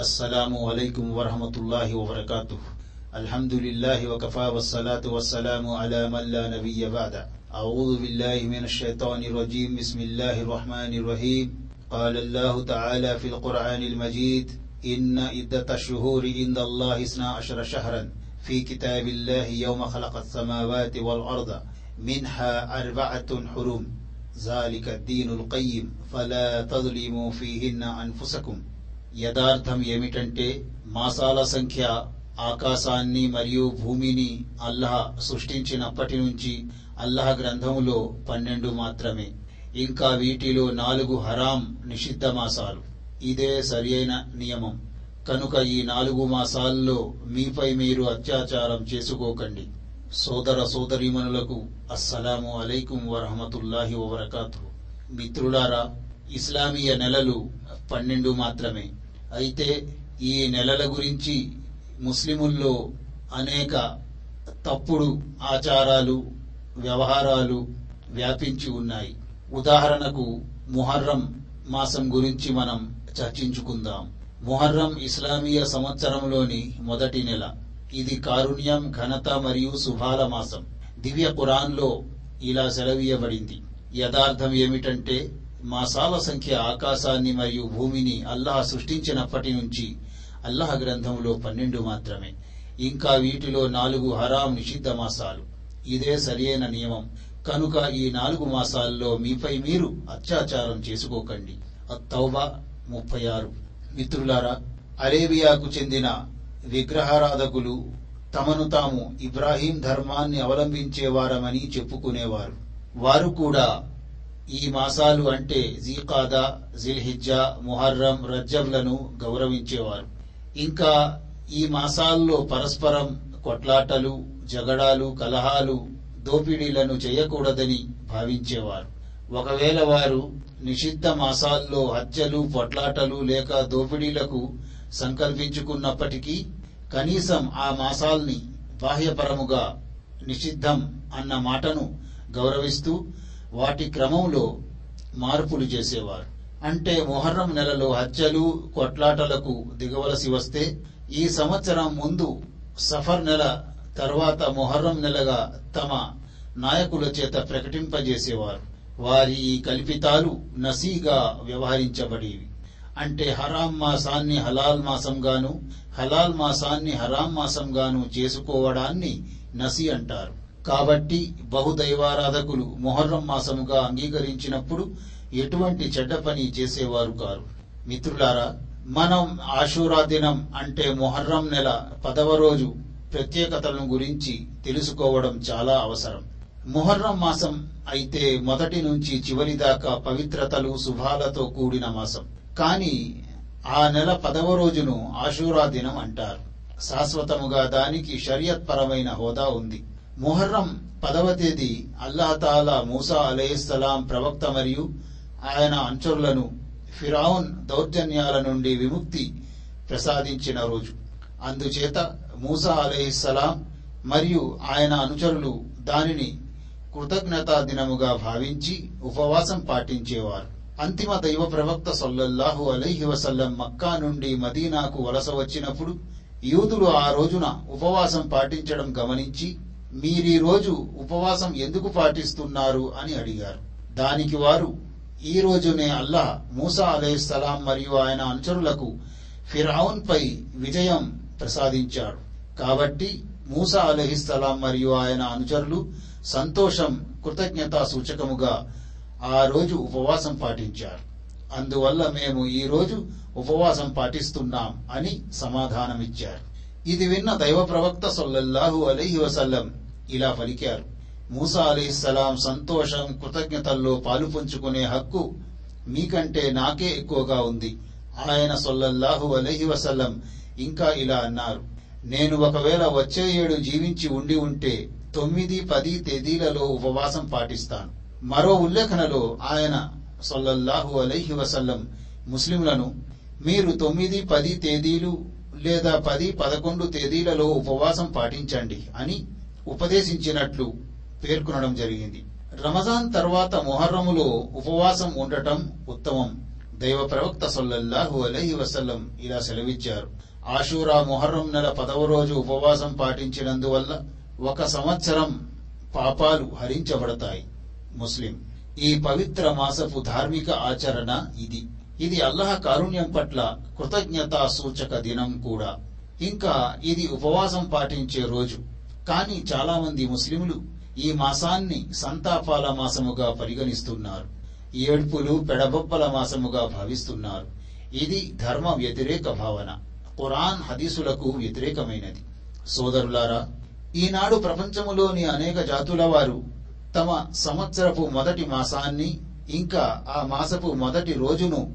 السلام عليكم ورحمة الله وبركاته. الحمد لله وكفى والصلاة والسلام على من لا نبي بعد. أعوذ بالله من الشيطان الرجيم. بسم الله الرحمن الرحيم. قال الله تعالى في القرآن المجيد إن عدة الشهور عند الله اثنا عشر شهرا في كتاب الله يوم خلق السماوات والأرض منها أربعة حرم ذلك الدين القيم. فلا تظلموا فيهن أنفسكم. యథార్థం ఏమిటంటే మాసాల సంఖ్య ఆకాశాన్ని మరియు భూమిని అల్లాహ్ సృష్టించినప్పటి నుంచి అల్లాహ్ గ్రంథములో పన్నెండు మాత్రమే. ఇంకా వీటిలో నాలుగు హరాం నిషిద్ధ మాసాలు. ఇదే సరియైన నియమం. కనుక ఈ నాలుగు మాసాల్లో మీపై మీరు అత్యాచారం చేసుకోకండి. సోదర సోదరీమణులకు అస్సలాము అలైకుం వరహమతుల్లాహి వబరకాతు మిత్రులారా ఇస్లామీయ నెలలు పన్నెండు మాత్రమే. అయితే ఈ నెలల గురించి ముస్లిముల్లో అనేక తప్పుడు ఆచారాలు వ్యవహారాలు వ్యాపించి ఉన్నాయి. ఉదాహరణకు ముహర్రం మాసం గురించి మనం చర్చించుకుందాం. ముహర్రం ఇస్లామీయ సంవత్సరంలోని మొదటి నెల. ఇది కారుణ్యం ఘనత మరియు శుభాల మాసం. దివ్య ఖురాన్లో ఇలా సెలవీయబడింది. యథార్థం ఏమిటంటే మాసాల సంఖ్య ఆకాశాన్ని మరియు భూమిని అల్లాహ్ సృష్టించినప్పటి నుంచి అల్లాహ్ గ్రంథంలో పన్నెండు మాత్రమే. ఇంకా వీటిలో నాలుగు హరాం నిషిద్ధ మాసాలు. ఇదే సరియైన నియమం. కనుక ఈ నాలుగు మాసాల్లో మీపై మీరు అత్యాచారం చేసుకోకండి. అత్తౌబా ముప్పై ఆరు. మిత్రులారా అరేబియాకు చెందిన విగ్రహారాధకులు తమను తాము ఇబ్రాహీం ధర్మాన్ని అవలంబించేవారమని చెప్పుకునేవారు. వారు కూడా ఈ మాసాలు అంటే జీకాదా జిల్హిజ్జా ముహర్రం రజ్జబ్లను గౌరవించేవారు. ఇంకా ఈ మాసాల్లో పరస్పరం కొట్లాటలు జగడాలు కలహాలు దోపిడీలను చేయకూడదని భావించేవారు. ఒకవేళ వారు నిషిద్ధ మాసాల్లో హత్యలు పొట్లాటలు లేక దోపిడీలకు సంకల్పించుకున్నప్పటికీ కనీసం ఆ మాసాల్ని బాహ్యపరముగా నిషిద్ధం అన్న మాటను గౌరవిస్తూ వాటి క్రమంలో మార్పులు చేసేవారు. అంటే మొహర్రం నెలలో హత్యలు కొట్లాటలకు దిగవలసి వస్తే ఈ సంవత్సరం ముందు సఫర్ నెల తర్వాత మొహర్రం నెలగా తమ నాయకుల చేత ప్రకటింపజేసేవారు. వారి ఈ కల్పితాలు నసీగా వ్యవహరించబడేవి. అంటే హరాం మాసాన్ని హలాల్ మాసంగాను హలాల్ మాసాన్ని హరాం మాసంగాను చేసుకోవడాన్ని నసి అంటారు. కాబట్టి బహుదైవారాధకులు మొహర్రం మాసముగా అంగీకరించినప్పుడు ఎటువంటి చెడ్డ పని చేసేవారు కారు. మిత్రులారా మనం ఆషూరా దినం అంటే మొహర్రం నెల పదవ రోజు ప్రత్యేకతలను గురించి తెలుసుకోవడం చాలా అవసరం. మొహర్రం మాసం అయితే మొదటి నుంచి చివరి దాకా పవిత్రతలు శుభాలతో కూడిన మాసం. కానీ ఆ నెల పదవ రోజును ఆషూరా దినం అంటారు. శాశ్వతముగా దానికి షరియత్ పరమైన హోదా ఉంది. ముహర్రం పదవ తేదీ అల్లాహతాలా మూసా అలైహిస్సలాం ప్రవక్త మరియు ఆయన అంచరులను ఫిరావున్ దౌర్జన్యాల నుండి విముక్తి ప్రసాదించిన రోజు. అందుచేత మూసా అలైహిస్సలాం మరియు ఆయన అనుచరులు దానిని కృతజ్ఞతా దినముగా భావించి ఉపవాసం పాటించేవారు. అంతిమ దైవ ప్రవక్త సొల్లహు అలైహి వసల్లం మక్కా నుండి మదీనాకు వలస వచ్చినప్పుడు యూదులు ఆ రోజున ఉపవాసం పాటించడం గమనించి మీరీరోజు ఉపవాసం ఎందుకు పాటిస్తున్నారు అని అడిగారు. దానికి వారు ఈ రోజునే అల్లాహ్ మూసా అలైహిస్సలాం మరియు ఆయన అనుచరులకు ఫిరావున్ పై విజయం ప్రసాదించాడు. కాబట్టి మూసా అలహిస్సలాం మరియు ఆయన అనుచరులు సంతోషం కృతజ్ఞతా సూచకముగా ఆ రోజు ఉపవాసం పాటించారు. అందువల్ల మేము ఈ రోజు ఉపవాసం పాటిస్తున్నాం అని సమాధానమిచ్చారు. ఇది విన్న దైవ ప్రవక్త సొల్లహు అలైహి వసల్లం ఇలా పలికారు. మూసా అలీస్లాం సంతోషం కృతజ్ఞతల్లో పాలు పంచుకునే హక్కు మీకంటే నాకే ఎక్కువగా ఉంది. ఆయన సొల్లల్లాహు అలహి వసల్లం ఇంకా ఇలా అన్నారు. నేను ఒకవేళ వచ్చే ఏడు జీవించి ఉండి ఉంటే తొమ్మిది పది తేదీలలో ఉపవాసం పాటిస్తాను. మరో ఉల్లేఖనలో ఆయన సొల్లల్లాహు అలహి వసల్లం ముస్లింలను మీరు తొమ్మిది పది తేదీలు లేదా పది పదకొండు తేదీలలో ఉపవాసం పాటించండి అని ఉపదేశించినట్లు పేర్కొనడం జరిగింది. రమజాన్ తర్వాత మొహర్రములో ఉపవాసం ఉండటం ఉత్తమం. దైవ ప్రవక్త సొల్లహు అలహి వసల్లం ఇలా సెలవిచ్చారు. ఆషూరా మొహర్రం నెల పదవ రోజు ఉపవాసం పాటించినందువల్ల ఒక సంవత్సరం పాపాలు హరించబడతాయి. ముస్లిం. ఈ పవిత్ర మాసపు ధార్మిక ఆచరణ ఇది. ఇది అల్లహ కారుణ్యం పట్ల కృతజ్ఞతా సూచక దినం కూడా. ఇంకా ఇది ఉపవాసం పాటించే రోజు. కానీ చాలా మంది ముస్లింలు ఈ మాసాన్ని సంతాపాల మాసముగా పరిగణిస్తున్నారు. ఏడ్పులు పెడబొబ్బల మాసముగా భావిస్తున్నారు. ఇది ధర్మ వ్యతిరేక భావన. ఖురాన్ హదీసులకు వ్యతిరేకమైనది. సోదరులారా ఈనాడు ప్రపంచములోని అనేక జాతుల వారు తమ సంవత్సరపు మొదటి మాసాన్ని ఇంకా ఆ మాసపు మొదటి రోజును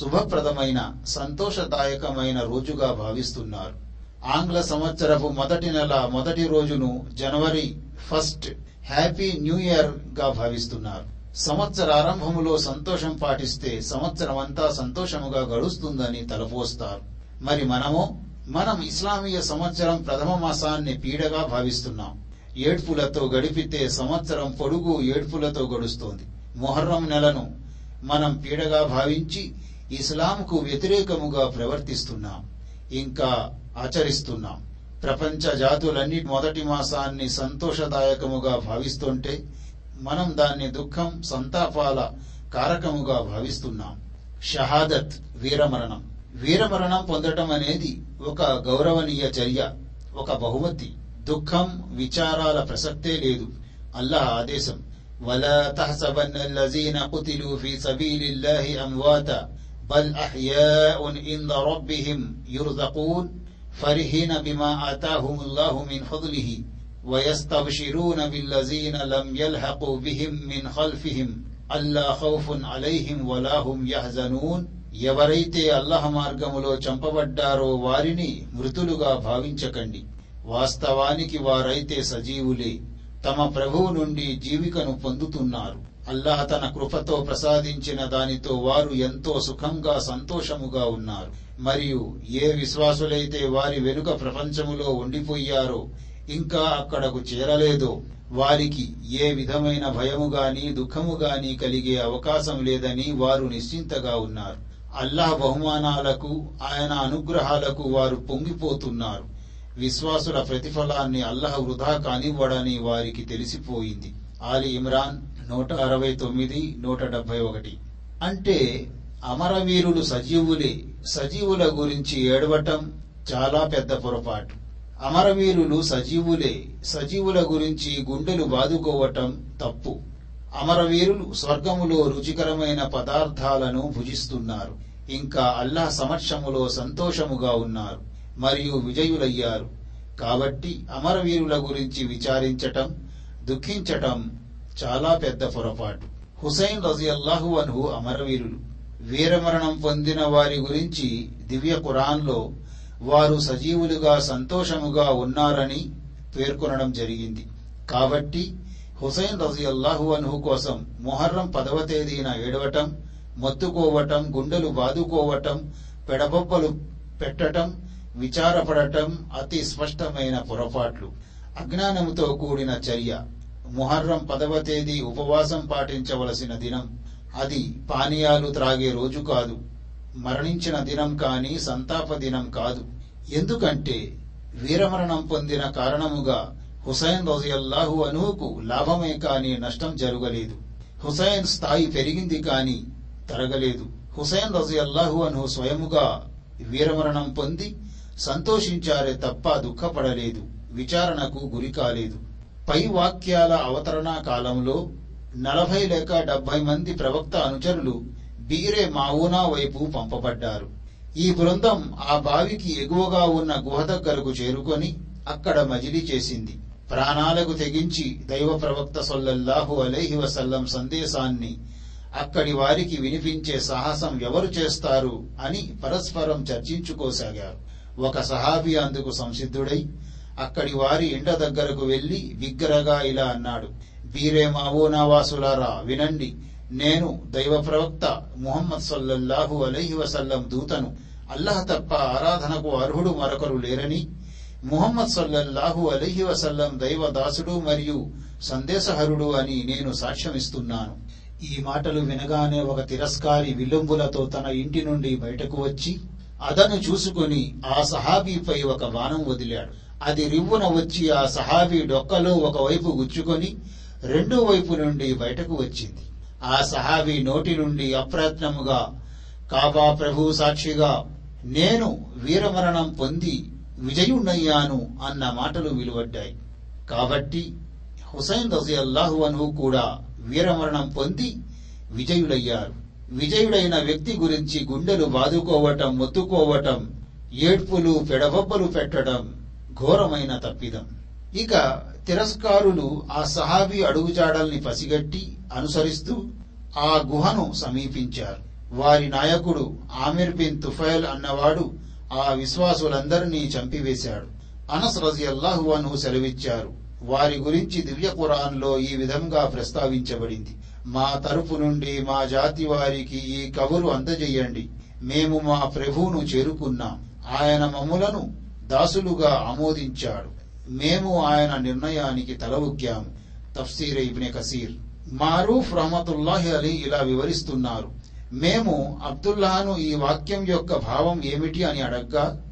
శుభప్రదమైన సంతోషదాయకమైన రోజుగా భావిస్తున్నారు. ఆంగ్ల సంవత్సరపు మొదటి నెల మొదటి రోజును జనవరి ఫస్ట్ హ్యాపీ న్యూ ఇయర్గా భావిస్తున్నారు. సంవత్సరారంభములో సంతోషం పాటిస్తే సంవత్సరం అంతా సంతోషముగా గడుస్తుందని తలపోస్తారు మరి మనము మనం ఇస్లామీయ సంవత్సరం ప్రథమ మాసాన్ని పీడగా భావిస్తున్నాం. ఏడ్పులతో గడిపితే సంవత్సరం పొడుగు ఏడ్పులతో గడుస్తోంది. మొహర్రం నెలను మనం పీడగా భావించి ఇస్లాంకు వ్యతిరేకముగా ప్రవర్తిస్తున్నాం. ఇంకా ఆచరిస్తున్నాం ప్రపంచ జాతులన్నీ మొదటి మాసాన్ని సంతోషదాయకముగా భావిస్తుంటే మనం దాన్ని దుఃఖం సంతాపాల కారకముగా భావిస్తున్నాం షహాదత్ వీరమరణం వీరమరణం పొందటం అనేది ఒక గౌరవనీయ చర్య ఒక బహుమతి దుఃఖం విచారాల ప్రసక్తే లేదు అల్లాహ్ ఆదేశం ولا تحسبن الذين قتلوا في سبيل الله أمواتا بل أحياء عند ربهم يرزقون فرحين بما آتاهم الله من فضله ويستبشرون بالذين لم يلحقوا بهم من خلفهم ألا خوف عليهم ولا هم يحزنون ఎవరైతే అల్లహ మార్గములో చంపబడ్డారో వారిని మృతులుగా భావించకండి వాస్తవానికి వారైతే సజీవులే తమ ప్రభువు నుండి జీవికను పొందుతున్నారు అల్లాహ్ తన కృపతో ప్రసాదించిన దానితో వారు ఎంతో సుఖంగా సంతోషముగా ఉన్నారు మరియు ఏ విశ్వాసులైతే వారి వెనుక ప్రపంచములో ఉండిపోయారో ఇంకా అక్కడకు చేరలేదో. వారికి ఏ విధమైన భయము గాని దుఃఖము గాని కలిగే అవకాశం లేదని వారు నిశ్చింతగా ఉన్నారు. అల్లాహ్ బహుమానాలకు ఆయన అనుగ్రహాలకు వారు పొంగిపోతున్నారు. విశ్వాసుల ప్రతిఫలాన్ని అల్లహ వృధా కానివ్వడని వారికి తెలిసిపోయింది. ఆలి ఇమ్రాన్ నూట అరవై తొమ్మిది నూట డెబ్బై ఒకటి. అంటే అమరవీరులు సజీవులే. సజీవుల గురించి ఏడవటం చాలా పెద్ద పొరపాటు. అమరవీరులు సజీవులే. సజీవుల గురించి గుండెలు బాదుకోవటం తప్పు. అమరవీరులు స్వర్గములో రుచికరమైన పదార్థాలను భుజిస్తున్నారు. ఇంకా అల్లాహ్ సమక్షములో సంతోషముగా ఉన్నారు. మరియు విజయులయ్యారు. కాబట్టి అమరవీరుల గురించి విచారించటం దుఃఖించటం చాలా పెద్ద పొరపాటు. హుసైన్ రజియల్లాహు అన్హు అమరవీరులు. వీరమరణం పొందిన వారి గురించి దివ్య ఖురాన్లో వారు సజీవులుగా సంతోషముగా ఉన్నారని పేర్కొనడం జరిగింది. కాబట్టి హుసైన్ రజియల్లాహు అన్హు కోసం మొహర్రం పదవ తేదీన ఏడవటం మొత్తుకోవటం గుండెలు బాదుకోవటం పెడబొబ్బలు పెట్టటం విచారపడటం అతి స్పష్టమైన పొరపాట్లు. అజ్ఞానముతో కూడిన చర్య. ముహర్రం పదవ తేదీ ఉపవాసం పాటించవలసిన దినం. అది పానీయాలు త్రాగే రోజు కాదు. మరణించిన దినం కాని సంతాప దినం కాదు. ఎందుకంటే వీరమరణం పొందిన కారణముగా హుసైన్ రజియల్లాహు అనువుకు లాభమే కాని నష్టం జరగలేదు. హుసైన్ స్థాయి పెరిగింది కాని తరగలేదు. హుసైన్ రజియల్లాహు అను స్వయముగా వీరమరణం పొంది సంతోషించారే తప్ప దుఃఖపడలేదు. విచారణకు గురి కాలేదు. పై వాక్యాల అవతరణ కాలంలో నలభై లేక డెబ్బై మంది ప్రవక్త అనుచరులు బీరే మావునా వైపు పంపబడ్డారు. ఈ బృందం ఆ బావికి ఎగువగా ఉన్న గుహ దగ్గరకు చేరుకొని అక్కడ మజిలీ చేసింది. ప్రాణాలకు తెగించి దైవ ప్రవక్త సొల్లల్లాహు అలైహి వసల్లం సందేశాన్ని అక్కడి వారికి వినిపించే సాహసం ఎవరు చేస్తారు అని పరస్పరం చర్చించుకోసాగారు. ఒక సహాబీ అందుకు సంసిద్ధుడై అక్కడి వారి ఇంట దగ్గరకు వెళ్ళి బిగ్గరగా ఇలా అన్నాడు. బీరే మావోనా వాసులారా వినండి. నేను దైవ ప్రవక్త ముహమ్మద్ సల్లల్లాహు అలైహి వసల్లం దూతను. అల్లహ తప్ప ఆరాధనకు అర్హుడు మరొకరు లేరని ముహమ్మద్ సల్లల్లాహు అలైహి వసల్లం దైవ దాసుడు మరియు సందేశహరుడు అని నేను సాక్ష్యమిస్తున్నాను. ఈ మాటలు వినగానే ఒక తిరస్కారి విలుంబులతో తన ఇంటి నుండి బయటకు వచ్చి అదను చూసుకుని ఆ సహాబీపై ఒక బాణం వదిలాడు. అది రివ్వున వచ్చి ఆ సహాబీ డొక్కలో ఒకవైపు గుచ్చుకొని రెండో వైపు నుండి బయటకు వచ్చింది. ఆ సహాబీ నోటి నుండి అప్రయత్నముగా కాబా ప్రభు సాక్షిగా నేను వీరమరణం పొంది విజయుణ్ణయ్యాను అన్న మాటలు విలువడ్డాయి. కాబట్టి హుసైన్ రజియల్లాహు అన్హు కూడా వీరమరణం పొంది విజయుడయ్యారు. విజయుడైన వ్యక్తి గురించి గుండెలు బాదుకోవటం మొత్తుకోవటం ఏడ్పులు పెడబొబ్బలు పెట్టడం ఘోరమైన తప్పిదం. ఇక తిరస్కారులు ఆ సహాబీ అడుగుజాడల్ని పసిగట్టి అనుసరిస్తూ ఆ గుహను సమీపించారు. వారి నాయకుడు ఆమిర్ బిన్ తుఫైల్ అన్నవాడు ఆ విశ్వాసులందరినీ చంపివేశాడు. అనస్ రజియల్లాహు అన్హు సెలవిచ్చారు. వారి గురించి దివ్య ఖురాన్లో ఈ విధంగా ప్రస్తావించబడింది. మా తరపు నుండి మా జాతి వారికి ఈ కబురు అందజేయండి. మేము మా ప్రభువును చేరుకున్నాం. ఆయన మమ్ములను దాసులుగా ఆమోదించాడు. మేము ఆయన నిర్ణయానికి తల ఊగ్గాము తఫ్సీర్ ఇబ్నే కసీర్. మారూఫ్ రహమతుల్లాహి అలీ ఇలా వివరిస్తున్నారు. మేము అబ్దుల్లాను ఈ వాక్యం యొక్క భావం ఏమిటి అని అడగ్గా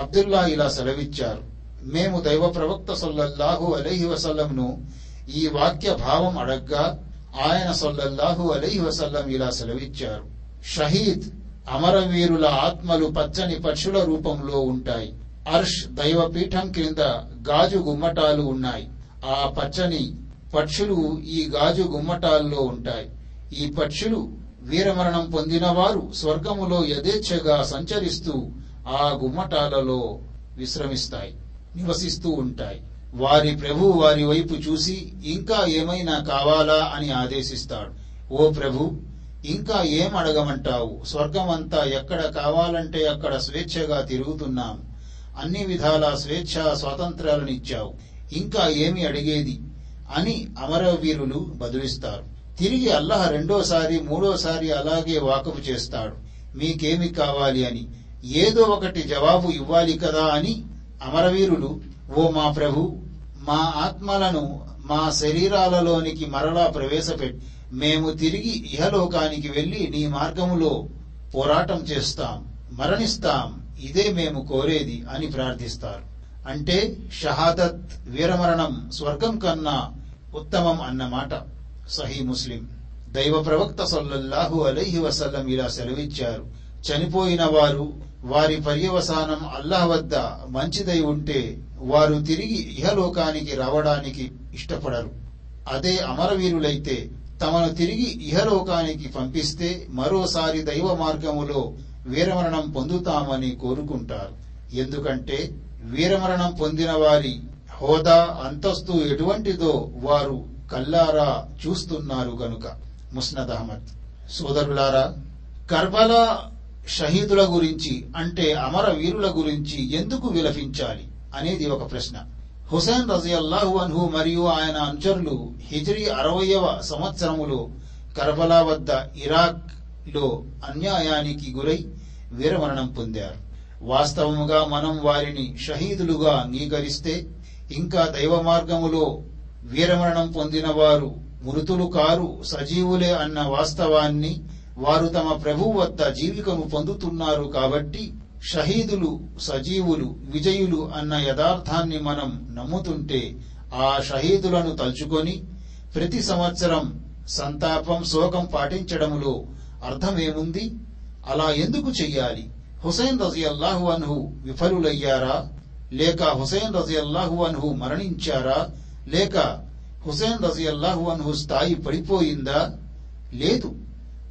అబ్దుల్లా ఇలా సెలవిచ్చారు. మేము దైవ ప్రవక్త సల్లల్లాహు అలైహి వసల్లంను ఈ వాక్య భావం అడగ్గా ఆయన సొల్లల్లాహు అలైహి వసల్లం ఇలా సెలవిచ్చారు. షహీద్ అమరవీరుల ఆత్మలు పచ్చని పక్షుల రూపంలో ఉంటాయి. అర్ష్ దైవపీఠం క్రింద గాజు గుమ్మటాలు ఉన్నాయి. ఆ పచ్చని పక్షులు ఈ గాజు గుమ్మటాల్లో ఉంటాయి. ఈ పక్షులు వీరమరణం పొందినవారు స్వర్గములో యథేచ్ఛగా సంచరిస్తూ ఆ గుమ్మటాలలో విశ్రమిస్తాయి నివసిస్తూ ఉంటాయి. వారి ప్రభు వారి వైపు చూసి ఇంకా ఏమైనా కావాలా? అని ఆదేశిస్తాడు. ఓ ప్రభు ఇంకా ఏం అడగమంటావు? స్వర్గమంతా ఎక్కడ కావాలంటే అక్కడ స్వేచ్ఛగా తిరుగుతున్నాం. అన్ని విధాల స్వేచ్ఛ స్వాతంత్రాలనిచ్చావు ఇంకా ఏమి అడిగేది? అని అమరవీరులు బదులిస్తారు. తిరిగి అల్లహ రెండోసారి మూడోసారి అలాగే వాకపు చేస్తాడు. మీకేమి కావాలి అని? ఏదో ఒకటి జవాబు ఇవ్వాలి కదా అని అమరవీరులు ఓ మా ప్రభు మా ఆత్మలను మా శరీరాలలోనికి మరలా ప్రవేశపెట్టి మేము తిరిగి ఇహలోకానికి వెళ్ళి నీ మార్గములో పోరాటం చేస్తాం మరణిస్తాం ఇదే మేము కోరేది అని ప్రార్థిస్తారు. అంటే షహాదత్ వీరమరణం స్వర్గం కన్నా ఉత్తమం అన్నమాట సహీ ముస్లిం. దైవ ప్రవక్త సల్లల్లాహు అలైహి వసల్లం ఇలా సెలవిచ్చారు. చనిపోయిన వారు వారి పర్యవసానం అల్లాహ్ వద్ద మంచిదై ఉంటే వారు తిరిగి ఇహలోకానికి రావడానికి ఇష్టపడరు. అదే అమరవీరులైతే తమను తిరిగి ఇహలోకానికి పంపిస్తే మరోసారి దైవ మార్గములో వీరమరణం పొందుతామని కోరుకుంటారు. ఎందుకంటే వీరమరణం పొందిన వారి హోదా అంతస్తు ఎటువంటిదో వారు కల్లారా చూస్తున్నారు గనుక. ముస్నద్ అహ్మద్. సోదరులారా కర్బలా షహీదుల గురించి అంటే అమర వీరుల గురించి ఎందుకు విలపించాలి అనేది ఒక ప్రశ్న. హుసేన్ రజియల్లాహు అన్హు మరియు ఆయన అనుచరులు హిజ్రీ అరవయవ సంవత్సరములో కర్బలా వద్ద ఇరాక్లో అన్యాయానికి గురై వీరమరణం పొందారు. వాస్తవముగా మనం వారిని షహీదులుగా అంగీకరిస్తే ఇంకా దైవ మార్గములో వీరమరణం పొందిన వారు మృతులు కారు సజీవులే అన్న వాస్తవాన్ని వారు తమ ప్రభు వద్ద జీవికను పొందుతున్నారు కాబట్టి షహీదులు సజీవులు విజయులు అన్న యథార్థాన్ని మనం నమ్ముతుంటే ఆ షహీదులను తలుచుకొని ప్రతి సంవత్సరం సంతాపం శోకం పాటించడంలో అర్థమేముంది? అలా ఎందుకు చెయ్యాలి? హుసైన్ రజియల్లాహు అన్హు విఫలులయ్యారా? లేక హుసైన్ రజియల్లాహు అన్హు మరణించారా? లేక హుసేన్ రజియల్లాహు అన్హు స్థాయి పడిపోయిందా? లేదు.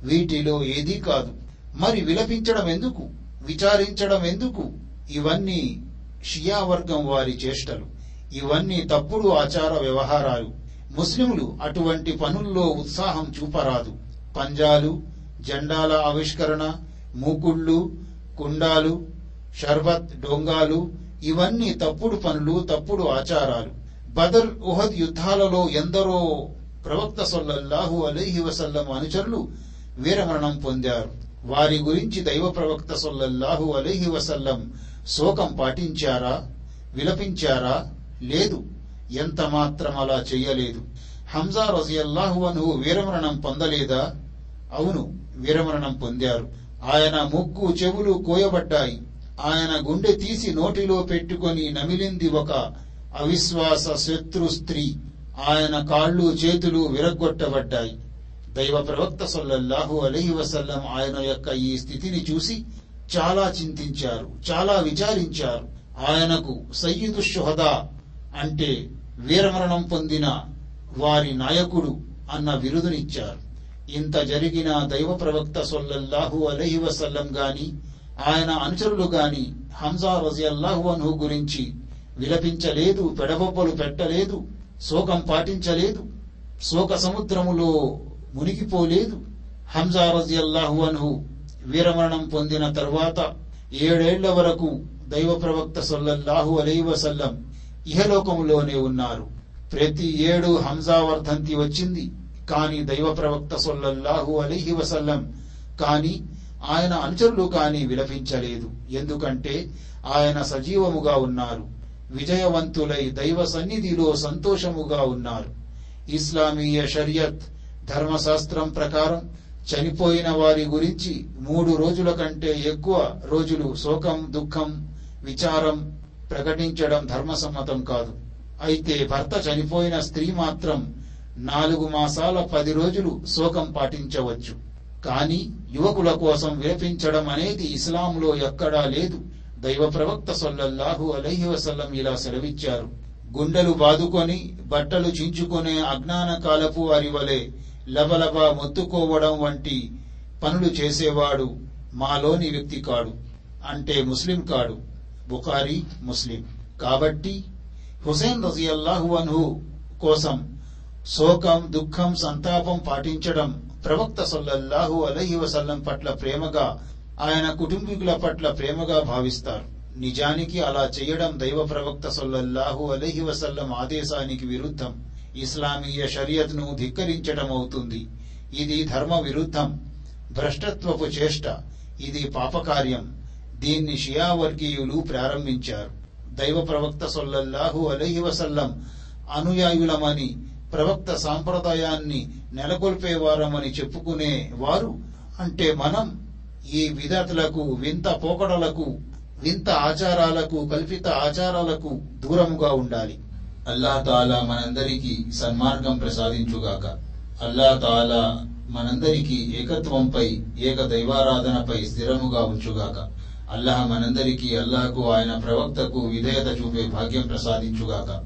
వీటిలో ఏదీ కాదు. మరి విలపించడం ఎందుకు? విచారించడం ఎందుకు? ఇవన్నీ షియా వర్గం వారి చేష్టలు. ఇవన్నీ తప్పుడు ఆచార వ్యవహారాలు. ముస్లింలు అటువంటి పనుల్లో ఉత్సాహం చూపరాదు. పంజాలు జెండాల ఆవిష్కరణ మూకుళ్ళు కుండాలు షర్బత్ డొంగాలు ఇవన్నీ తప్పుడు పనులు తప్పుడు ఆచారాలు. బదర్ ఉహద్ యుద్ధాలలో ఎందరో ప్రవక్త సొల్లల్లాహు అలీహి వసల్లం అనుచరులు వీరమరణం పొందారు. వారి గురించి దైవ ప్రవక్త సొల్లల్లాహు అలీహి వసల్లం శోకం పాటించారా? విలపించారా? లేదు. ఎంత మాత్రం అలా చెయ్యలేదు హంజా రజియల్లాహు అను వీరమరణం పొందలేదా? అవును. వీరమరణం పొందారు. ఆయన ముక్కు చెవులు కోయబడ్డాయి. ఆయన గుండె తీసి నోటిలో పెట్టుకొని నమిలింది ఒక అవిశ్వాస శత్రు స్త్రీ. ఆయన కాళ్ళు చేతులు విరగ్గొట్టబడ్డాయి. దైవ ప్రవక్త సొల్లహు అలహి వసల్లం ఆయన యొక్క ఈ స్థితిని చూసి చాలా చింతించారు చాలా విచారించారు. ఆయనకు సయ్యదు షుహదా అంటే వీరమరణం పొందిన వారి నాయకుడు అన్న బిరుదునిచ్చారు ఇంత జరిగిన దైవ ప్రవక్త సొల్లల్లాహు అలహి వసల్లం గాని ఆయన అనుచరులు గాని హంజా రజియల్లాహు అన్హు గురించి విలపించలేదు పెడబొబ్బలు పెట్టలేదు శోకం పాటించలేదు శోక సముద్రములో మునిగిపోలేదు. హంజా రజియల్లాహు అన్హు వీరమరణం పొందిన తరువాత ఏడేళ్ళ వరకు దైవ ప్రవక్త సొల్లల్లాహు అలహి వసల్లం ఇహలోకములోనే ఉన్నారు. ప్రతి ఏడు హంజా వర్ధంతి వచ్చింది. కానీ దైవ ప్రవక్త సొల్లల్లాహు అలీహి వసల్లం కానీ ఆయన అనుచరులు కానీ విలపించలేదు. ఎందుకంటే ఆయన సజీవముగా ఉన్నారు. విజయవంతులై దైవ సన్నిధిలో సంతోషముగా ఉన్నారు. ఇస్లామీయ షరియత్ ధర్మశాస్త్రం ప్రకారం చనిపోయిన వారి గురించి మూడు రోజుల కంటే ఎక్కువ రోజులు శోకం దుఃఖం విచారం ప్రకటించడం ధర్మసమ్మతం కాదు. అయితే భర్త చనిపోయిన స్త్రీ మాత్రం నాలుగు మాసాల పది రోజులు శోకం పాటించవచ్చు. కానీ యువకుల కోసం వేపించడం అనేది ఇస్లాంలో ఎక్కడా లేదు. దైవ ప్రవక్త సొల్లల్లాహు అలహి వసల్లం ఇలా సెలవిచ్చారు. గుండెలు బాదుకొని బట్టలు చించుకునే అజ్ఞాన కాలపు వారి వలె లబలబ మొత్తుకోవడం వంటి పనులు చేసేవాడు మాలోని వ్యక్తి కాడు అంటే ముస్లిం కాడు. బుఖారీ ముస్లిం. కాబట్టి హుసేన్ రజియల్లాహు అన్హు కోసం శోకం దుఃఖం సంతాపం పాటించడం ప్రవక్త సొల్లల్లాహు అలహి వసల్లం పట్ల ప్రేమగా ఆయన కుటుంబీకుల పట్ల ప్రేమగా భావిస్తారు. నిజానికి అలా చేయడం దైవ ప్రవక్త సొల్లహు అలహి వసల్లం ఆదేశానికి విరుద్ధం. ఇస్లామీయ షరియత్ను ధిక్కరించడం అవుతుంది. ఇది ధర్మ విరుద్ధం. భ్రష్టత్వపు చేష్ట. ఇది పాపకార్యం. దీన్ని షియా వర్గీయులు ప్రారంభించారు. దైవ ప్రవక్త సొల్లల్లాహు అలహి వసల్లం అనుయాయులమని ప్రవక్త సాంప్రదాయాన్ని నెలకొల్పేవారమని చెప్పుకునే వారు అంటే మనం ఈ విధతులకు వింత పోకడలకు వింత ఆచారాలకు కల్పిత ఆచారాలకు దూరముగా ఉండాలి. అల్లా తాలా మనందరికీ సన్మార్గం ప్రసాదించుగాక. అల్లా తాలా మనందరికీ ఏకత్వంపై ఏక దైవారాధనపై స్థిరముగా ఉంచుగాక. అల్లాహ్ మనందరికీ అల్లాహకు ఆయన ప్రవక్తకు విధేయత చూపే భాగ్యం ప్రసాదించుగాక.